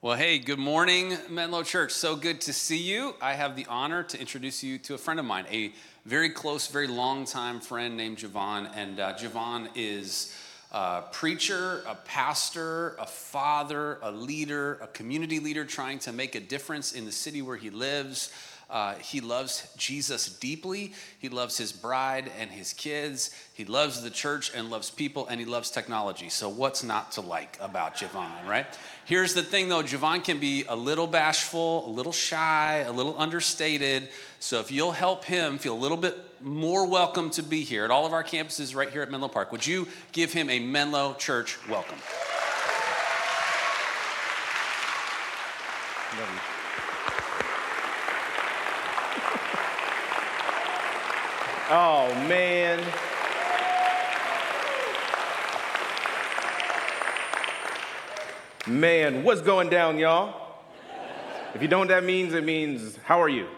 Well, hey, good morning, Menlo Church. So good to see you. I have the honor to introduce you to a friend of mine, a very close, very long time friend named Jevon. And uh, Jevon is a preacher, a pastor, a father, a leader, a community leader trying to make a difference in the city where he lives. Uh, he loves Jesus deeply. He loves his bride and his kids. He loves the church and loves people, and he loves technology. So, what's not to like about Jevon, right? Here's the thing though Jevon can be a little bashful, a little shy, a little understated. So, if you'll help him feel a little bit more welcome to be here at all of our campuses right here at Menlo Park, would you give him a Menlo Church welcome? Oh, man. Man, what's going down, y'all? If you don't that means, it means, how are you?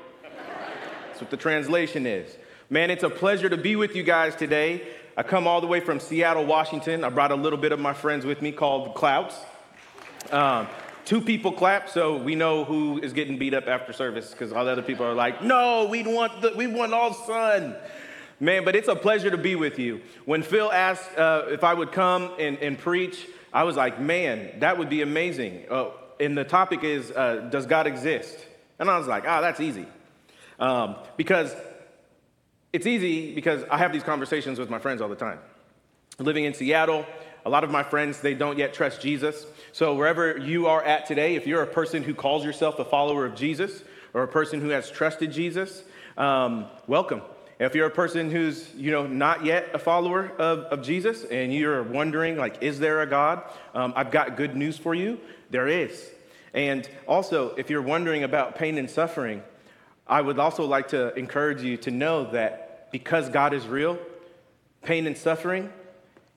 That's what the translation is. Man, it's a pleasure to be with you guys today. I come all the way from Seattle, Washington. I brought a little bit of my friends with me called Clouds. Um, two people clap, so we know who is getting beat up after service because all the other people are like, no, we want, the, we want all sun. Man, but it's a pleasure to be with you. When Phil asked uh, if I would come and, and preach, I was like, man, that would be amazing. Uh, and the topic is, uh, does God exist? And I was like, ah, oh, that's easy. Um, because it's easy because I have these conversations with my friends all the time. Living in Seattle, a lot of my friends, they don't yet trust Jesus. So wherever you are at today, if you're a person who calls yourself a follower of Jesus or a person who has trusted Jesus, um, welcome. If you're a person who's, you know, not yet a follower of, of Jesus and you're wondering, like, is there a God? Um, I've got good news for you. There is. And also, if you're wondering about pain and suffering, I would also like to encourage you to know that because God is real, pain and suffering,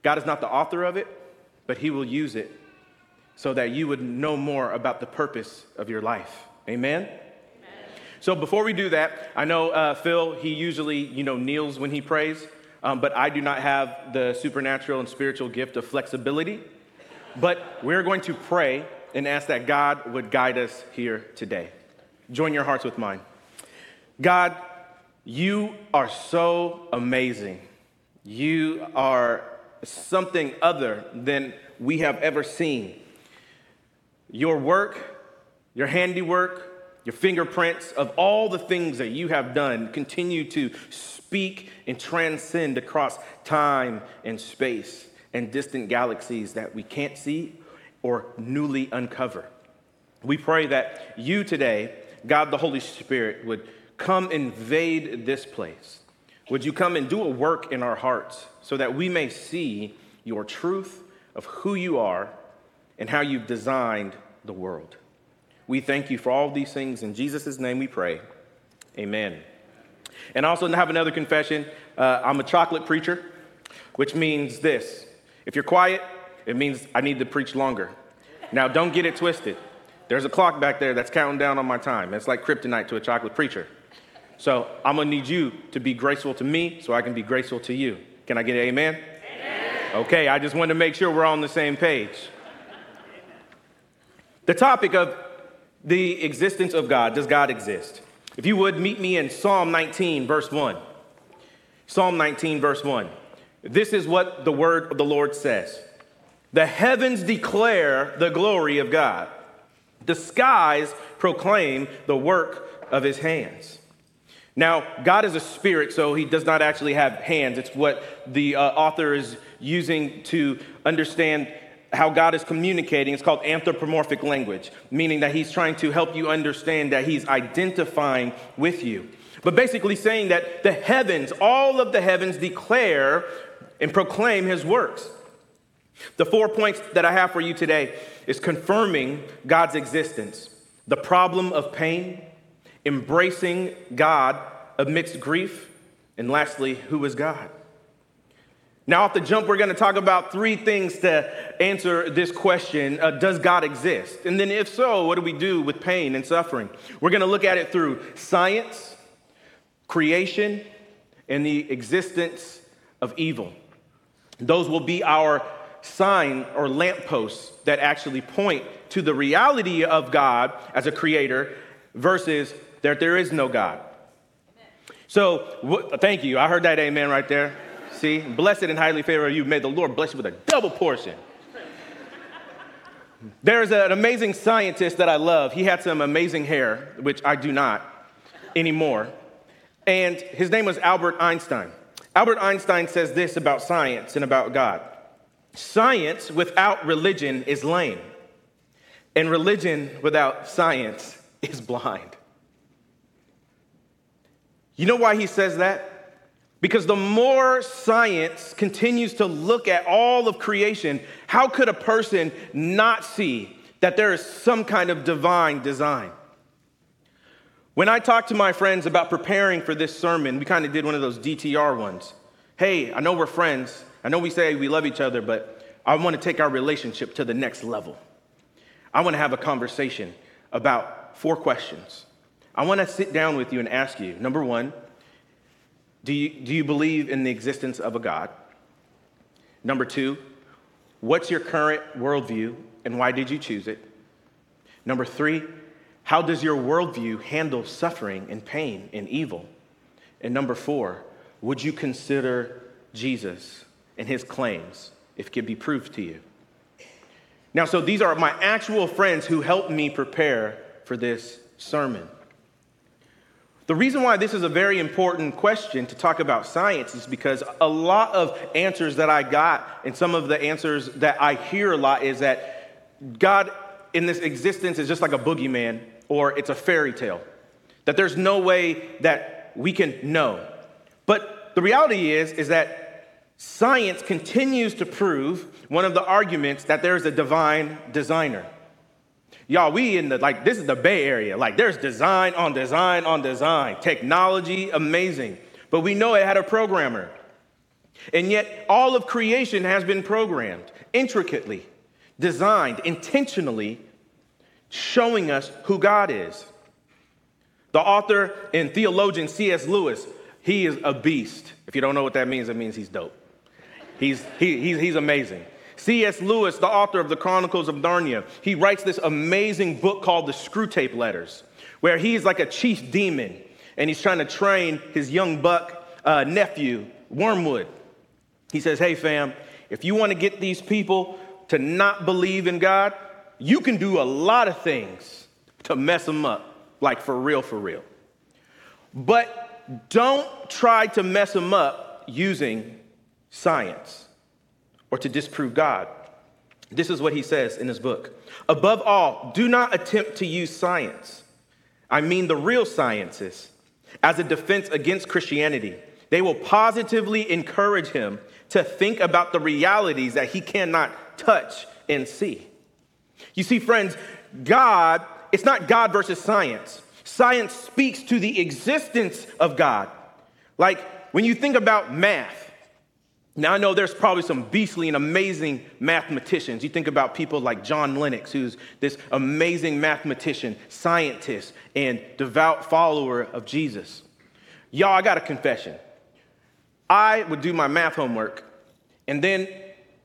God is not the author of it, but He will use it so that you would know more about the purpose of your life. Amen? Amen. So before we do that, I know uh, Phil, he usually, you know, kneels when he prays, um, but I do not have the supernatural and spiritual gift of flexibility. But we're going to pray and ask that God would guide us here today. Join your hearts with mine. God, you are so amazing. You are something other than we have ever seen. Your work, your handiwork, your fingerprints of all the things that you have done continue to speak and transcend across time and space and distant galaxies that we can't see or newly uncover. We pray that you today, God the Holy Spirit, would come invade this place. Would you come and do a work in our hearts so that we may see your truth of who you are and how you've designed the world? We thank you for all these things. In Jesus' name we pray. Amen. And I also have another confession. Uh, I'm a chocolate preacher, which means this if you're quiet, it means I need to preach longer. Now, don't get it twisted. There's a clock back there that's counting down on my time. It's like kryptonite to a chocolate preacher. So I'm gonna need you to be graceful to me so I can be graceful to you. Can I get an amen? amen? Okay, I just wanted to make sure we're on the same page. The topic of the existence of God. Does God exist? If you would meet me in Psalm 19, verse 1. Psalm 19, verse 1. This is what the word of the Lord says The heavens declare the glory of God, the skies proclaim the work of his hands. Now, God is a spirit, so he does not actually have hands. It's what the uh, author is using to understand how God is communicating. It's called anthropomorphic language, meaning that He's trying to help you understand that He's identifying with you. But basically saying that the heavens, all of the heavens, declare and proclaim His works. The four points that I have for you today is confirming God's existence, the problem of pain, embracing God amidst grief, and lastly, who is God? Now, off the jump, we're going to talk about three things to answer this question uh, Does God exist? And then, if so, what do we do with pain and suffering? We're going to look at it through science, creation, and the existence of evil. Those will be our sign or lampposts that actually point to the reality of God as a creator versus that there is no God. So, thank you. I heard that amen right there. See, blessed and highly favored you. May the Lord bless you with a double portion. There's an amazing scientist that I love. He had some amazing hair, which I do not anymore. And his name was Albert Einstein. Albert Einstein says this about science and about God Science without religion is lame, and religion without science is blind. You know why he says that? Because the more science continues to look at all of creation, how could a person not see that there is some kind of divine design? When I talk to my friends about preparing for this sermon, we kind of did one of those DTR ones. Hey, I know we're friends. I know we say we love each other, but I want to take our relationship to the next level. I want to have a conversation about four questions. I want to sit down with you and ask you number one, do you, do you believe in the existence of a God? Number two, what's your current worldview and why did you choose it? Number three, how does your worldview handle suffering and pain and evil? And number four, would you consider Jesus and his claims if it could be proved to you? Now, so these are my actual friends who helped me prepare for this sermon. The reason why this is a very important question to talk about science is because a lot of answers that I got and some of the answers that I hear a lot is that God in this existence is just like a boogeyman or it's a fairy tale. That there's no way that we can know. But the reality is is that science continues to prove one of the arguments that there's a divine designer. Y'all, we in the, like, this is the Bay Area. Like, there's design on design on design. Technology, amazing. But we know it had a programmer. And yet, all of creation has been programmed intricately, designed intentionally, showing us who God is. The author and theologian C.S. Lewis, he is a beast. If you don't know what that means, it means he's dope. He's, he, he's, he's amazing. C.S. Lewis, the author of the Chronicles of Narnia, he writes this amazing book called The Screwtape Letters, where he's like a chief demon and he's trying to train his young buck uh, nephew, Wormwood. He says, Hey, fam, if you want to get these people to not believe in God, you can do a lot of things to mess them up, like for real, for real. But don't try to mess them up using science or to disprove God. This is what he says in his book. Above all, do not attempt to use science, I mean the real sciences, as a defense against Christianity. They will positively encourage him to think about the realities that he cannot touch and see. You see, friends, God, it's not God versus science. Science speaks to the existence of God. Like when you think about math, now, I know there's probably some beastly and amazing mathematicians. You think about people like John Lennox, who's this amazing mathematician, scientist, and devout follower of Jesus. Y'all, I got a confession. I would do my math homework, and then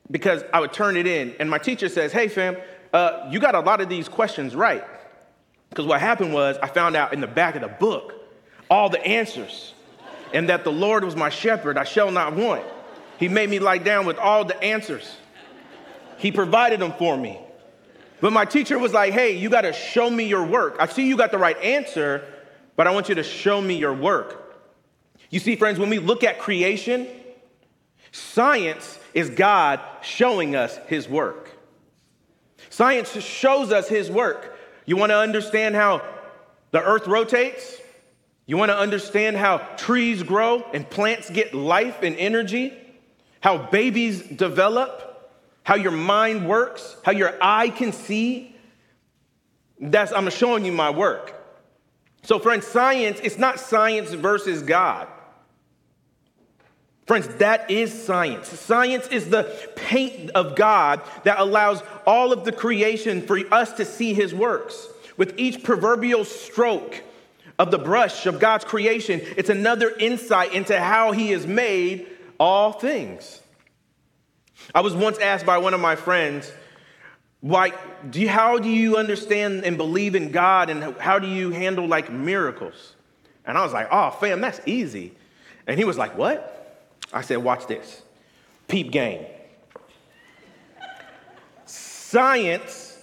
because I would turn it in, and my teacher says, Hey, fam, uh, you got a lot of these questions right. Because what happened was, I found out in the back of the book all the answers, and that the Lord was my shepherd, I shall not want. He made me lie down with all the answers. He provided them for me. But my teacher was like, hey, you got to show me your work. I see you got the right answer, but I want you to show me your work. You see, friends, when we look at creation, science is God showing us his work. Science shows us his work. You want to understand how the earth rotates? You want to understand how trees grow and plants get life and energy? How babies develop, how your mind works, how your eye can see. That's I'm showing you my work. So, friends, science, it's not science versus God. Friends, that is science. Science is the paint of God that allows all of the creation for us to see his works. With each proverbial stroke of the brush of God's creation, it's another insight into how he has made all things. I was once asked by one of my friends, why, do you, how do you understand and believe in God and how do you handle like miracles? And I was like, oh, fam, that's easy. And he was like, what? I said, watch this. Peep game. Science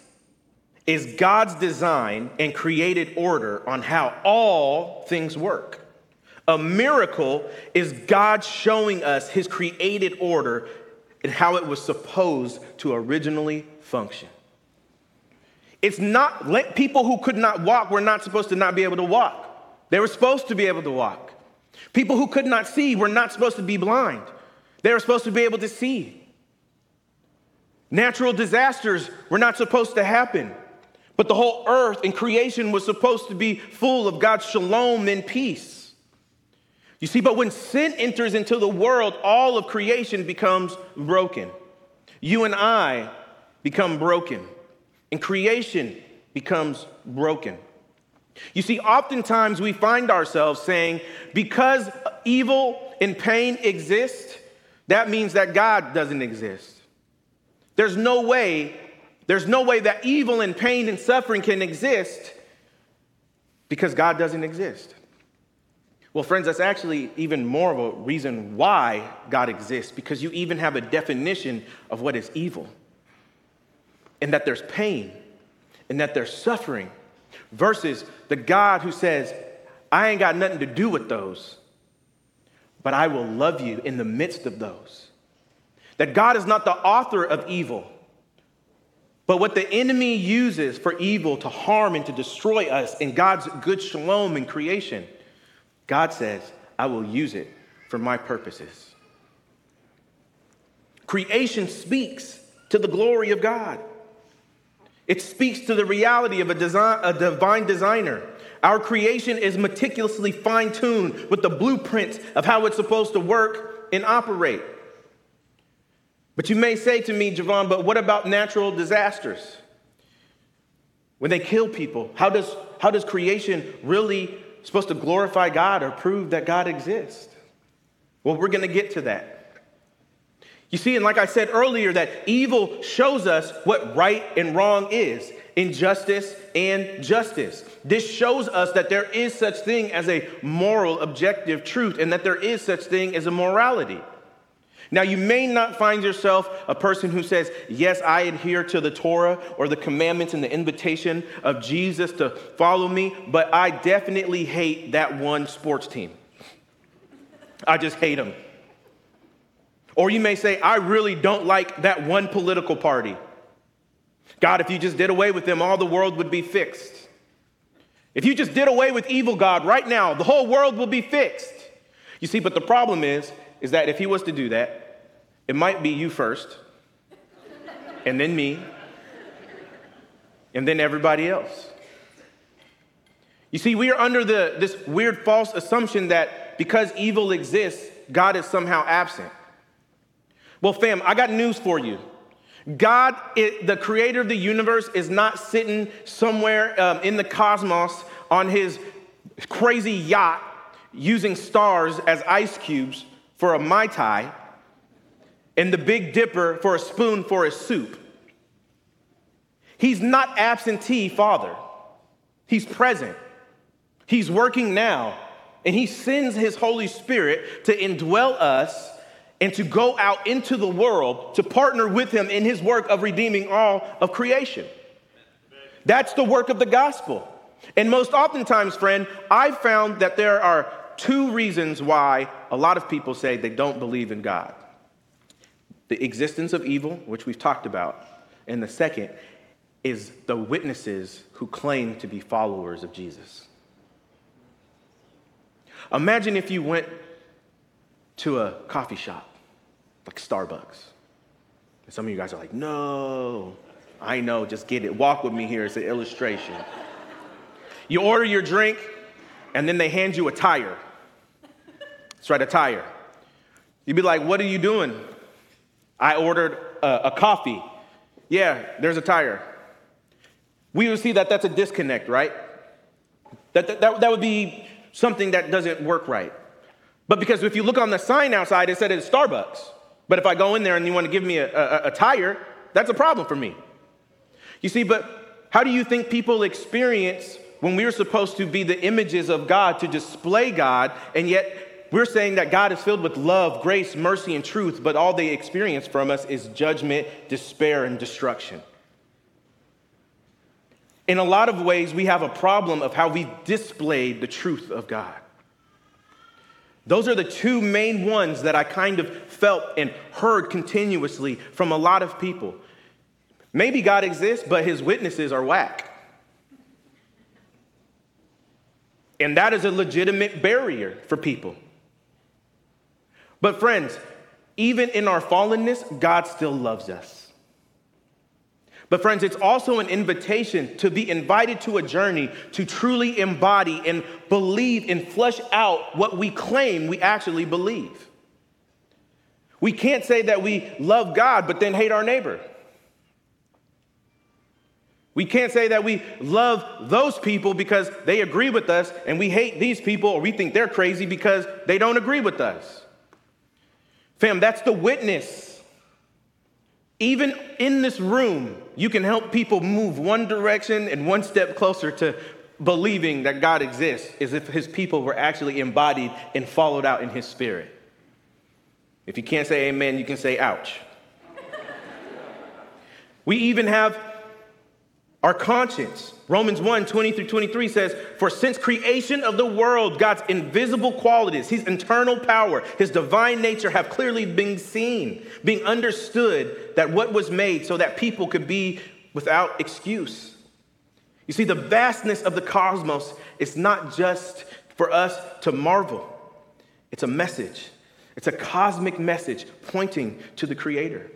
is God's design and created order on how all things work. A miracle is God showing us his created order and how it was supposed to originally function. It's not, people who could not walk were not supposed to not be able to walk. They were supposed to be able to walk. People who could not see were not supposed to be blind. They were supposed to be able to see. Natural disasters were not supposed to happen, but the whole earth and creation was supposed to be full of God's shalom and peace. You see, but when sin enters into the world, all of creation becomes broken. You and I become broken, and creation becomes broken. You see, oftentimes we find ourselves saying, because evil and pain exist, that means that God doesn't exist. There's no way, there's no way that evil and pain and suffering can exist because God doesn't exist. Well, friends, that's actually even more of a reason why God exists, because you even have a definition of what is evil, and that there's pain, and that there's suffering, versus the God who says, I ain't got nothing to do with those, but I will love you in the midst of those. That God is not the author of evil, but what the enemy uses for evil to harm and to destroy us in God's good shalom in creation God says, I will use it for my purposes. Creation speaks to the glory of God. It speaks to the reality of a, design, a divine designer. Our creation is meticulously fine tuned with the blueprint of how it's supposed to work and operate. But you may say to me, Jevon, but what about natural disasters? When they kill people, how does, how does creation really supposed to glorify God or prove that God exists? Well, we're going to get to that. You see, and like I said earlier, that evil shows us what right and wrong is, injustice and justice. This shows us that there is such thing as a moral objective truth and that there is such thing as a morality. Now, you may not find yourself a person who says, Yes, I adhere to the Torah or the commandments and the invitation of Jesus to follow me, but I definitely hate that one sports team. I just hate them. Or you may say, I really don't like that one political party. God, if you just did away with them, all the world would be fixed. If you just did away with evil, God, right now, the whole world will be fixed. You see, but the problem is, is that if he was to do that, it might be you first, and then me, and then everybody else. You see, we are under the, this weird false assumption that because evil exists, God is somehow absent. Well, fam, I got news for you. God, it, the creator of the universe, is not sitting somewhere um, in the cosmos on his crazy yacht using stars as ice cubes for a Mai Tai and the Big Dipper for a spoon for his soup. He's not absentee father. He's present. He's working now. And he sends his Holy Spirit to indwell us and to go out into the world to partner with him in his work of redeeming all of creation. That's the work of the gospel. And most oftentimes, friend, I've found that there are two reasons why a lot of people say they don't believe in God the existence of evil, which we've talked about, and the second is the witnesses who claim to be followers of Jesus. Imagine if you went to a coffee shop like Starbucks. And some of you guys are like, no, I know, just get it. Walk with me here, it's an illustration. You order your drink, and then they hand you a tire. That's right, a tire. You'd be like, What are you doing? I ordered a, a coffee. Yeah, there's a tire. We would see that that's a disconnect, right? That, that, that, that would be something that doesn't work right. But because if you look on the sign outside, it said it's Starbucks. But if I go in there and you want to give me a, a, a tire, that's a problem for me. You see, but how do you think people experience when we're supposed to be the images of God to display God, and yet we're saying that God is filled with love, grace, mercy, and truth, but all they experience from us is judgment, despair, and destruction? In a lot of ways, we have a problem of how we displayed the truth of God. Those are the two main ones that I kind of felt and heard continuously from a lot of people. Maybe God exists, but his witnesses are whack. And that is a legitimate barrier for people. But, friends, even in our fallenness, God still loves us. But, friends, it's also an invitation to be invited to a journey to truly embody and believe and flesh out what we claim we actually believe. We can't say that we love God but then hate our neighbor. We can't say that we love those people because they agree with us and we hate these people or we think they're crazy because they don't agree with us. Fam, that's the witness even in this room, you can help people move one direction and one step closer to believing that God exists as if his people were actually embodied and followed out in his spirit. If you can't say amen, you can say ouch. we even have our conscience. Romans 1 20 through 23 says, For since creation of the world, God's invisible qualities, his internal power, his divine nature have clearly been seen, being understood that what was made so that people could be without excuse. You see, the vastness of the cosmos is not just for us to marvel, it's a message. It's a cosmic message pointing to the Creator.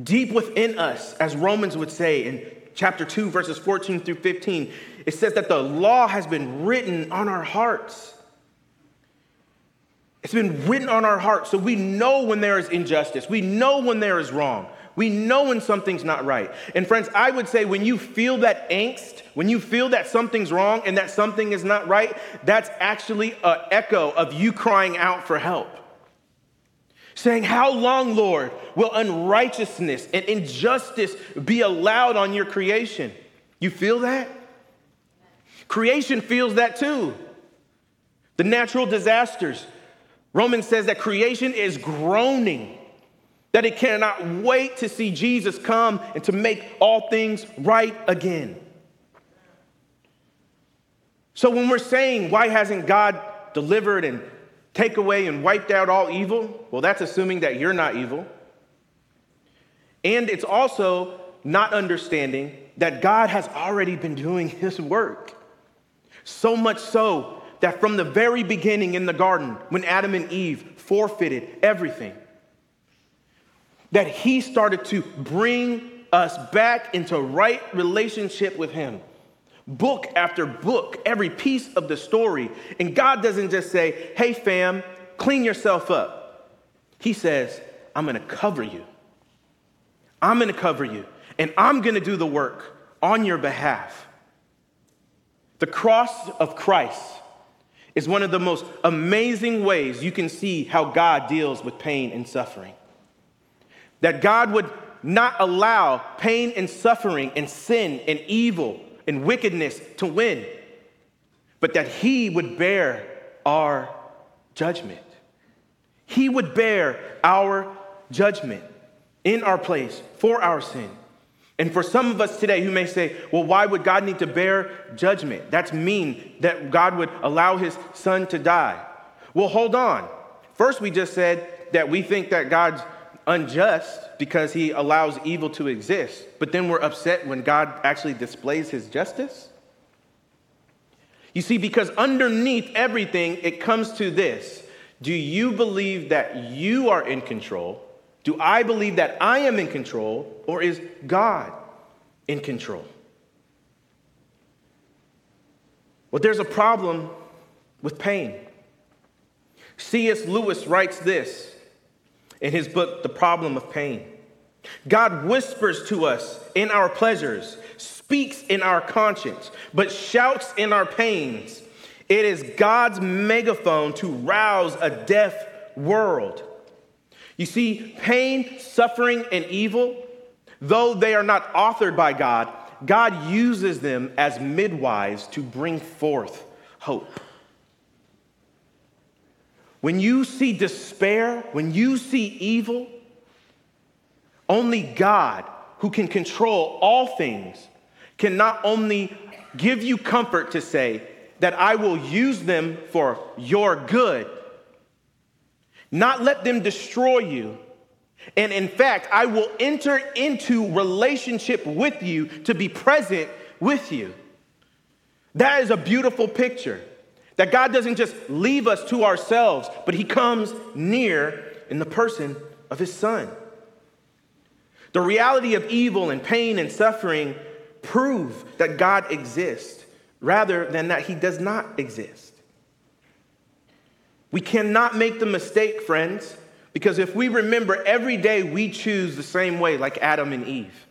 Deep within us, as Romans would say in chapter 2, verses 14 through 15, it says that the law has been written on our hearts. It's been written on our hearts, so we know when there is injustice. We know when there is wrong. We know when something's not right. And friends, I would say when you feel that angst, when you feel that something's wrong and that something is not right, that's actually an echo of you crying out for help saying, How long, Lord, will unrighteousness and injustice be allowed on your creation? You feel that? Creation feels that too. The natural disasters. Romans says that creation is groaning, that it cannot wait to see Jesus come and to make all things right again. So when we're saying, why hasn't God delivered and take away and wiped out all evil? Well, that's assuming that you're not evil. And it's also not understanding that God has already been doing his work. So much so that from the very beginning in the garden, when Adam and Eve forfeited everything, that he started to bring us back into right relationship with him book after book, every piece of the story. And God doesn't just say, hey, fam, clean yourself up. He says, I'm gonna cover you. I'm gonna cover you, and I'm gonna do the work on your behalf. The cross of Christ is one of the most amazing ways you can see how God deals with pain and suffering. That God would not allow pain and suffering and sin and evil and wickedness to win, but that He would bear our judgment. He would bear our judgment in our place for our sin. And for some of us today who may say, well, why would God need to bear judgment? That's mean that God would allow his son to die. Well, hold on. First, we just said that we think that God's unjust because he allows evil to exist, but then we're upset when God actually displays his justice? You see, because underneath everything, it comes to this Do you believe that you are in control? Do I believe that I am in control? Or is God in control? Well, there's a problem with pain. C.S. Lewis writes this in his book, The Problem of Pain. God whispers to us in our pleasures, speaks in our conscience, but shouts in our pains. It is God's megaphone to rouse a deaf world. You see, pain, suffering, and evil, though they are not authored by God, God uses them as midwives to bring forth hope. When you see despair, when you see evil, only God, who can control all things, can not only give you comfort to say that I will use them for your good, not let them destroy you. And in fact, I will enter into relationship with you to be present with you. That is a beautiful picture. That God doesn't just leave us to ourselves, but He comes near in the person of His Son. The reality of evil and pain and suffering prove that God exists rather than that He does not exist. We cannot make the mistake, friends, because if we remember every day we choose the same way, like Adam and Eve,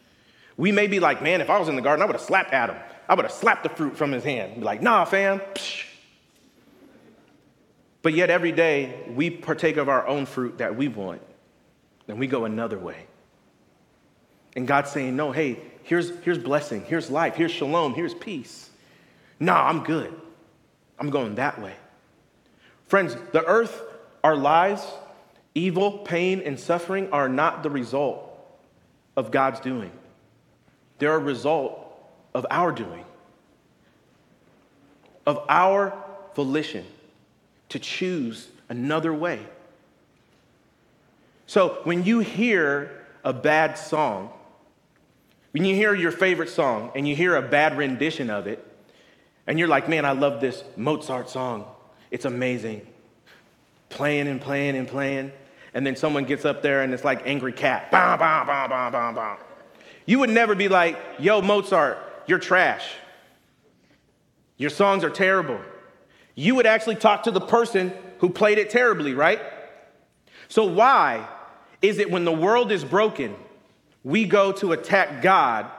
we may be like, man, if I was in the garden, I would have slapped Adam. I would have slapped the fruit from his hand. Be like, nah, fam. Psh. But yet every day we partake of our own fruit that we want, and we go another way. And God's saying, no, hey, here's, here's blessing, here's life, here's shalom, here's peace. No, I'm good. I'm going that way. Friends, the earth, our lives, evil, pain, and suffering are not the result of God's doing. They're a result of our doing, of our volition to choose another way. So when you hear a bad song, when you hear your favorite song and you hear a bad rendition of it, and you're like, man, I love this Mozart song, it's amazing. Playing and playing and playing. And then someone gets up there and it's like Angry Cat. Bah, bah, bah, bah, bah, bah. You would never be like, yo, Mozart, you're trash. Your songs are terrible you would actually talk to the person who played it terribly, right? So, why is it when the world is broken, we go to attack God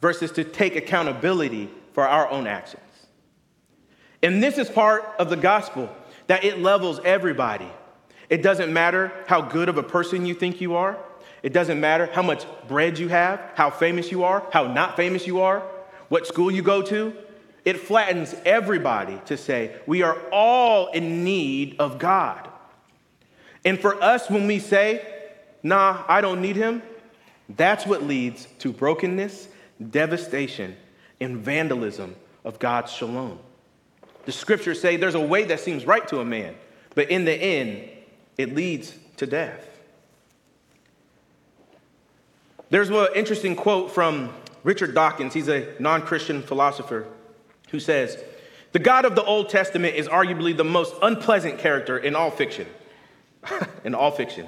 versus to take accountability for our own actions? And this is part of the gospel that it levels everybody. It doesn't matter how good of a person you think you are. It doesn't matter how much bread you have, how famous you are, how not famous you are, what school you go to. It flattens everybody to say, we are all in need of God. And for us, when we say, nah, I don't need him, that's what leads to brokenness, devastation, and vandalism of God's shalom. The scriptures say there's a way that seems right to a man, but in the end, it leads to death. There's an interesting quote from Richard Dawkins. He's a non Christian philosopher who says, The God of the Old Testament is arguably the most unpleasant character in all fiction. in all fiction.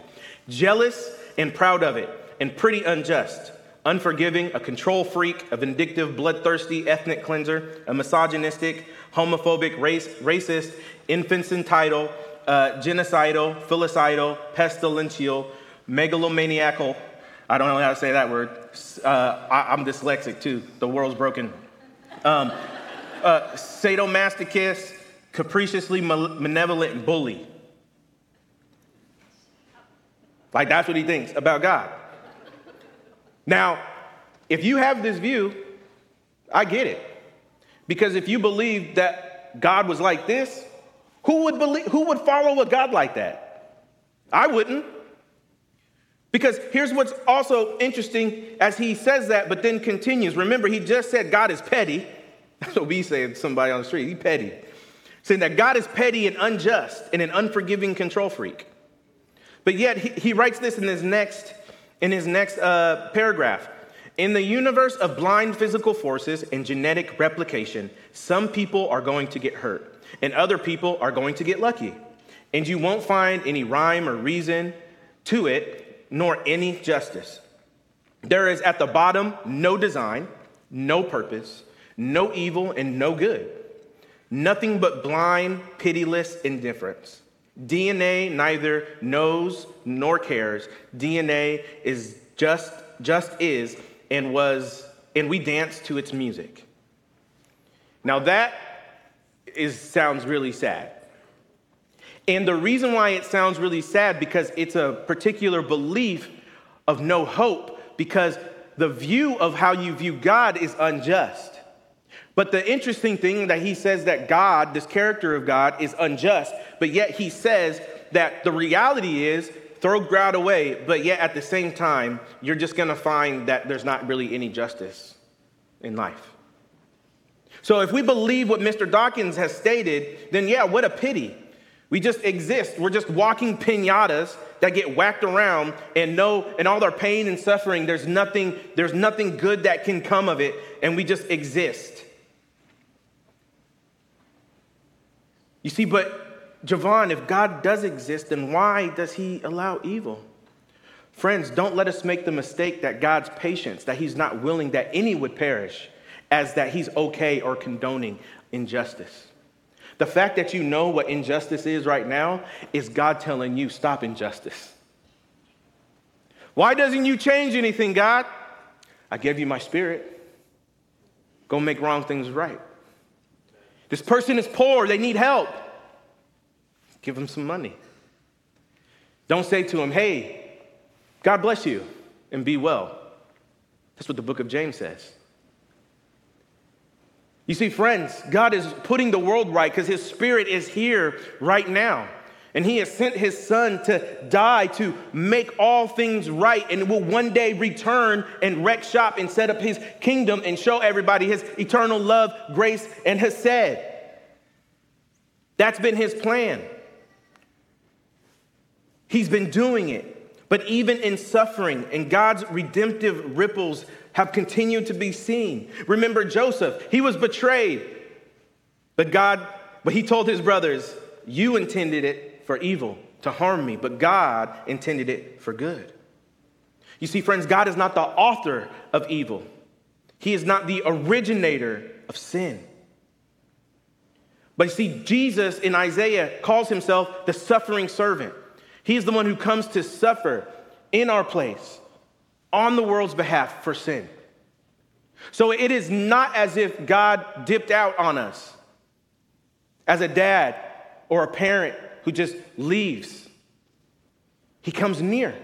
Jealous and proud of it, and pretty unjust, unforgiving, a control freak, a vindictive, bloodthirsty ethnic cleanser, a misogynistic, homophobic, race, racist, infanticidal, uh, genocidal, filicidal, pestilential, megalomaniacal. I don't know how to say that word. Uh, I, am dyslexic too. The world's broken. Um, uh, sadomasochist, capriciously malevolent bully. Like that's what he thinks about God. Now, if you have this view, I get it. Because if you believe that God was like this, who would believe who would follow a God like that? I wouldn't. Because here's what's also interesting as he says that, but then continues. Remember, he just said God is petty. That's what we say to somebody on the street. He petty. Saying that God is petty and unjust and an unforgiving control freak. But yet he, he writes this in his next, in his next uh, paragraph. In the universe of blind physical forces and genetic replication, some people are going to get hurt, and other people are going to get lucky. And you won't find any rhyme or reason to it, nor any justice. There is at the bottom no design, no purpose, no evil and no good. Nothing but blind, pitiless indifference. DNA neither knows nor cares. DNA is just just is and was and we dance to its music. Now that is sounds really sad. And the reason why it sounds really sad because it's a particular belief of no hope because the view of how you view God is unjust. But the interesting thing that he says that God, this character of God, is unjust, but yet he says that the reality is throw God away, but yet at the same time, you're just gonna find that there's not really any justice in life. So if we believe what Mr. Dawkins has stated, then yeah, what a pity. We just exist. We're just walking pinatas that get whacked around and know and all our pain and suffering, there's nothing, there's nothing good that can come of it, and we just exist. You see, but Jevon, if God does exist, then why does he allow evil? Friends, don't let us make the mistake that God's patience, that he's not willing that any would perish, as that he's okay or condoning injustice. The fact that you know what injustice is right now is God telling you, stop injustice. Why doesn't you change anything, God? I gave you my spirit. Go make wrong things right. This person is poor, they need help. Give them some money. Don't say to them, hey, God bless you and be well. That's what the book of James says. You see, friends, God is putting the world right because His Spirit is here right now. And He has sent His Son to die to make all things right and will one day return and wreck shop and set up His kingdom and show everybody His eternal love, grace, and Hesed. That's been His plan. He's been doing it. But even in suffering and God's redemptive ripples have continued to be seen. Remember Joseph, he was betrayed. But God, but he told his brothers, You intended it for evil, to harm me, but God intended it for good. You see, friends, God is not the author of evil, He is not the originator of sin. But you see, Jesus in Isaiah calls himself the suffering servant. He's the one who comes to suffer in our place on the world's behalf for sin. So it is not as if God dipped out on us as a dad or a parent who just leaves. He comes near.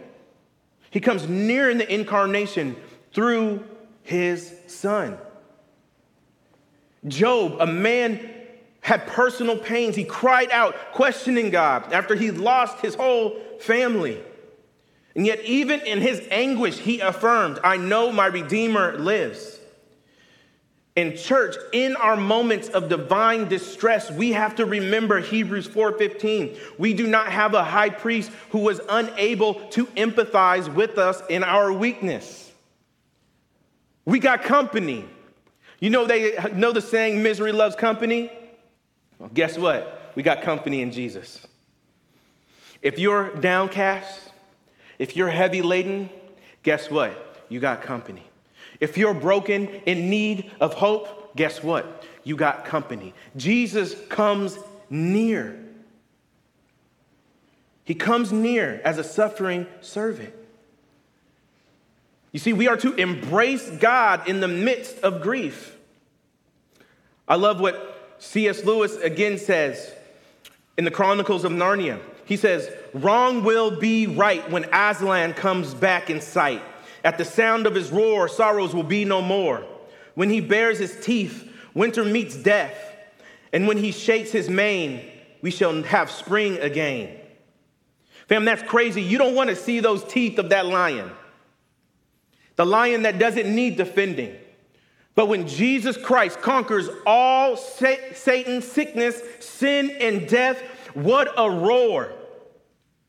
He comes near in the incarnation through his son. Job, a man had personal pains. He cried out, questioning God after he lost his whole family. And yet, even in his anguish, he affirmed, I know my Redeemer lives. In church, in our moments of divine distress, we have to remember Hebrews 4:15. We do not have a high priest who was unable to empathize with us in our weakness. We got company. You know they know the saying misery loves company? Well, guess what? We got company in Jesus. If you're downcast, if you're heavy laden, guess what? You got company. If you're broken, in need of hope, guess what? You got company. Jesus comes near. He comes near as a suffering servant. You see, we are to embrace God in the midst of grief. I love what C.S. Lewis again says in the Chronicles of Narnia. He says, Wrong will be right when Aslan comes back in sight. At the sound of his roar, sorrows will be no more. When he bares his teeth, winter meets death. And when he shakes his mane, we shall have spring again. Fam, that's crazy. You don't want to see those teeth of that lion. The lion that doesn't need defending. But when Jesus Christ conquers all Satan, sickness, sin, and death, what a roar.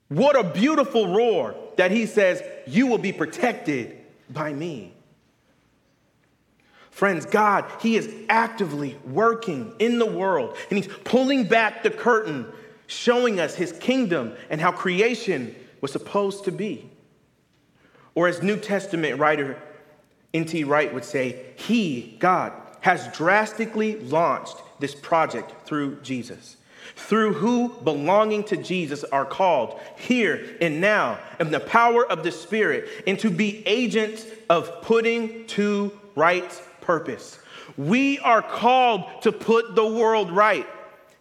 What a beautiful roar that he says, You will be protected by me. Friends, God, He is actively working in the world and He's pulling back the curtain, showing us His kingdom and how creation was supposed to be. Or, as New Testament writer N.T. Wright would say, He, God, has drastically launched this project through Jesus through who belonging to Jesus are called here and now in the power of the Spirit and to be agents of putting to right purpose. We are called to put the world right.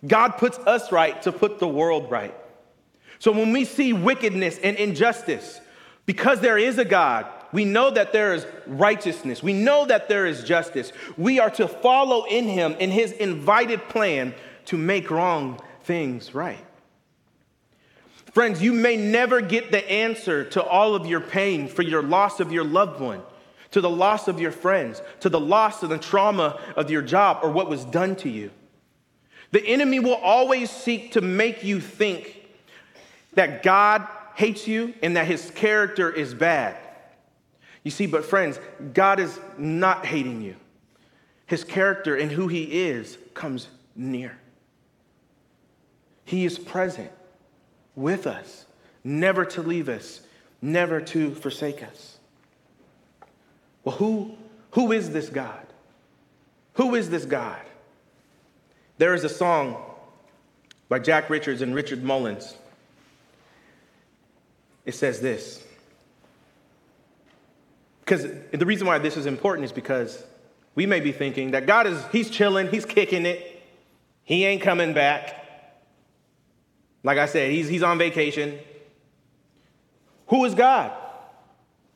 God puts us right to put the world right. So when we see wickedness and injustice, because there is a God, we know that there is righteousness. We know that there is justice. We are to follow in him in his invited plan to make wrong things right. Friends, you may never get the answer to all of your pain for your loss of your loved one, to the loss of your friends, to the loss of the trauma of your job or what was done to you. The enemy will always seek to make you think that God hates you and that his character is bad. You see, but friends, God is not hating you. His character and who he is comes near. He is present with us, never to leave us, never to forsake us. Well, who, who is this God? Who is this God? There is a song by Jack Richards and Richard Mullins. It says this. Because the reason why this is important is because we may be thinking that God is, He's chilling, He's kicking it, He ain't coming back. Like I said, he's, he's on vacation. Who is God?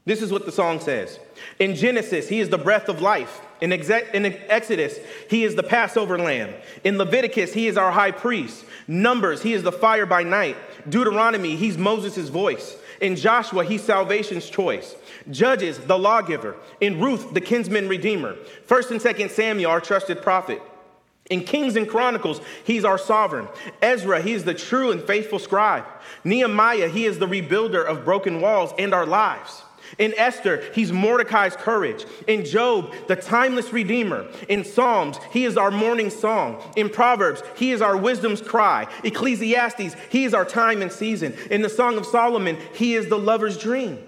This is what the song says. In Genesis, he is the breath of life. In, in, Exodus, he is the Passover lamb. In Leviticus, he is our high priest. Numbers, he is the fire by night. Deuteronomy, he's Moses' voice. In Joshua, he's salvation's choice. Judges, the lawgiver. In Ruth, the kinsman redeemer. First and second Samuel, our trusted prophet. In Kings and Chronicles, he's our sovereign. Ezra, he is the true and faithful scribe. Nehemiah, he is the rebuilder of broken walls and our lives. In Esther, he's Mordecai's courage. In Job, the timeless redeemer. In Psalms, he is our morning song. In Proverbs, he is our wisdom's cry. Ecclesiastes, he is our time and season. In the Song of Solomon, he is the lover's dream.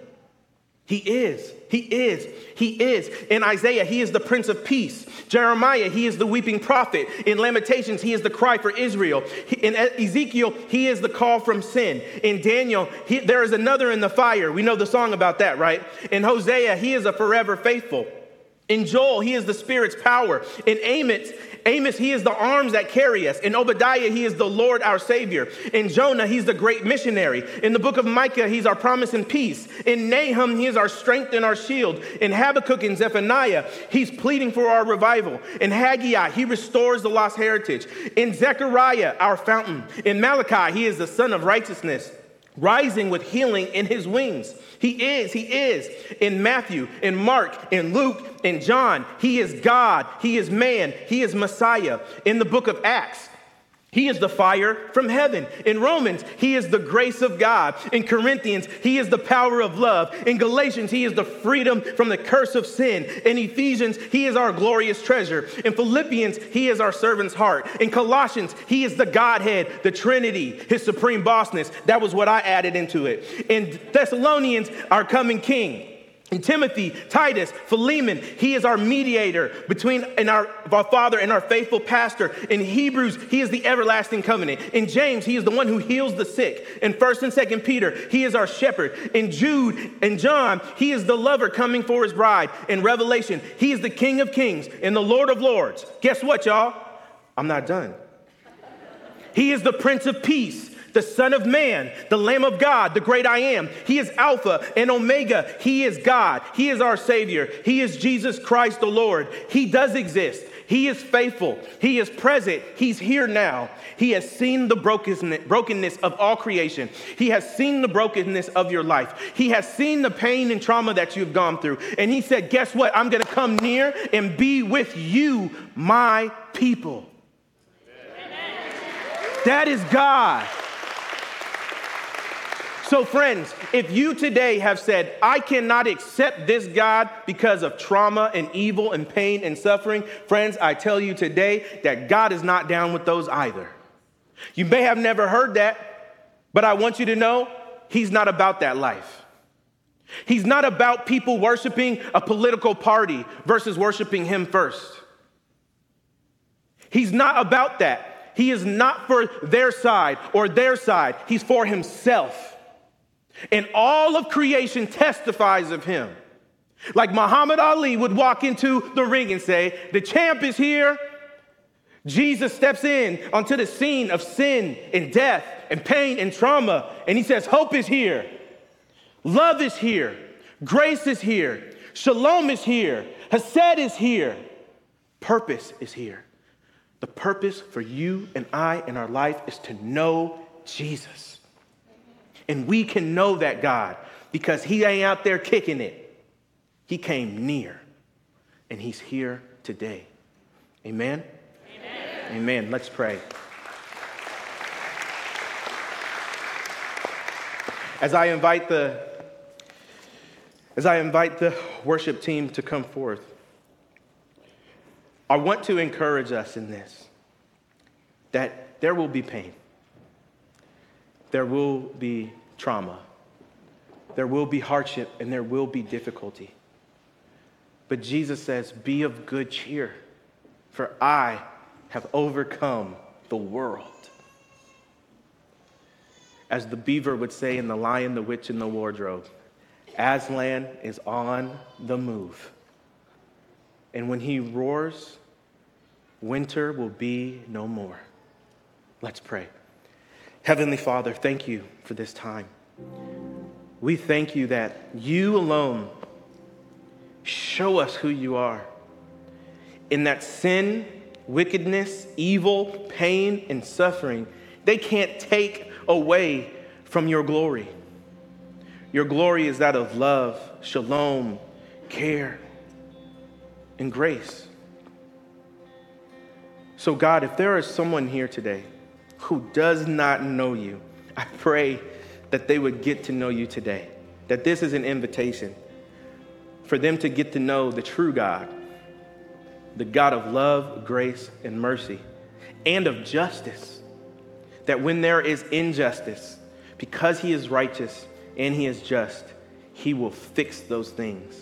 He is. He is. He is. In Isaiah, he is the Prince of Peace. Jeremiah, he is the weeping prophet. In Lamentations, he is the cry for Israel. In Ezekiel, he is the call from sin. In Daniel, he, there is another in the fire. We know the song about that, right? In Hosea, he is a forever faithful. In Joel, he is the Spirit's power. In Amos, Amos, he is the arms that carry us. In Obadiah, he is the Lord our Savior. In Jonah, he's the great missionary. In the book of Micah, he's our promise and peace. In Nahum, he is our strength and our shield. In Habakkuk and Zephaniah, he's pleading for our revival. In Haggai, he restores the lost heritage. In Zechariah, our fountain. In Malachi, he is the Sun of righteousness rising with healing in his wings. He is, he is. In Matthew, in Mark, in Luke, in John, he is God, he is man, he is Messiah. In the book of Acts, he is the fire from heaven. In Romans, he is the grace of God. In Corinthians, he is the power of love. In Galatians, he is the freedom from the curse of sin. In Ephesians, he is our glorious treasure. In Philippians, he is our servant's heart. In Colossians, he is the Godhead, the Trinity, his supreme bossness. That was what I added into it. In Thessalonians, our coming king. In Timothy, Titus, Philemon, he is our mediator between and our, our Father and our faithful pastor. In Hebrews, he is the everlasting covenant. In James, he is the one who heals the sick. In 1st and 2nd Peter, he is our shepherd. In Jude and John, he is the lover coming for his bride. In Revelation, he is the King of kings and the Lord of lords. Guess what, y'all? I'm not done. He is the Prince of Peace the Son of Man, the Lamb of God, the great I am. He is Alpha and Omega. He is God. He is our Savior. He is Jesus Christ the Lord. He does exist. He is faithful. He is present. He's here now. He has seen the brokenness of all creation. He has seen the brokenness of your life. He has seen the pain and trauma that you've gone through. And He said, Guess what? I'm going to come near and be with you, my people. That is God. So, friends, if you today have said, I cannot accept this God because of trauma and evil and pain and suffering, friends, I tell you today that God is not down with those either. You may have never heard that, but I want you to know He's not about that life. He's not about people worshiping a political party versus worshiping Him first. He's not about that. He is not for their side or their side, He's for Himself. And all of creation testifies of him. Like Muhammad Ali would walk into the ring and say, The champ is here. Jesus steps in onto the scene of sin and death and pain and trauma, and he says, Hope is here, love is here, grace is here, shalom is here, Hesed is here, purpose is here. The purpose for you and I in our life is to know Jesus. And we can know that God because He ain't out there kicking it. He came near and He's here today. Amen? Amen. Amen. Let's pray. As I invite the as I invite the worship team to come forth, I want to encourage us in this that there will be pain, there will be trauma, there will be hardship, and there will be difficulty. But Jesus says, Be of good cheer, for I have overcome the world. As the beaver would say in The Lion, the Witch, and the Wardrobe, Aslan is on the move. And when he roars, winter will be no more. Let's pray. Heavenly Father, thank you for this time. We thank you that you alone show us who you are. In that sin, wickedness, evil, pain, and suffering, they can't take away from your glory. Your glory is that of love, shalom, care, and grace. So, God, if there is someone here today who does not know you, I pray that they would get to know you today. That this is an invitation for them to get to know the true God, the God of love, grace, and mercy, and of justice. That when there is injustice, because He is righteous and He is just, He will fix those things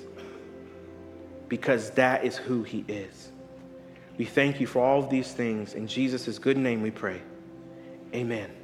because that is who He is. We thank you for all of these things. In Jesus' good name we pray. Amen.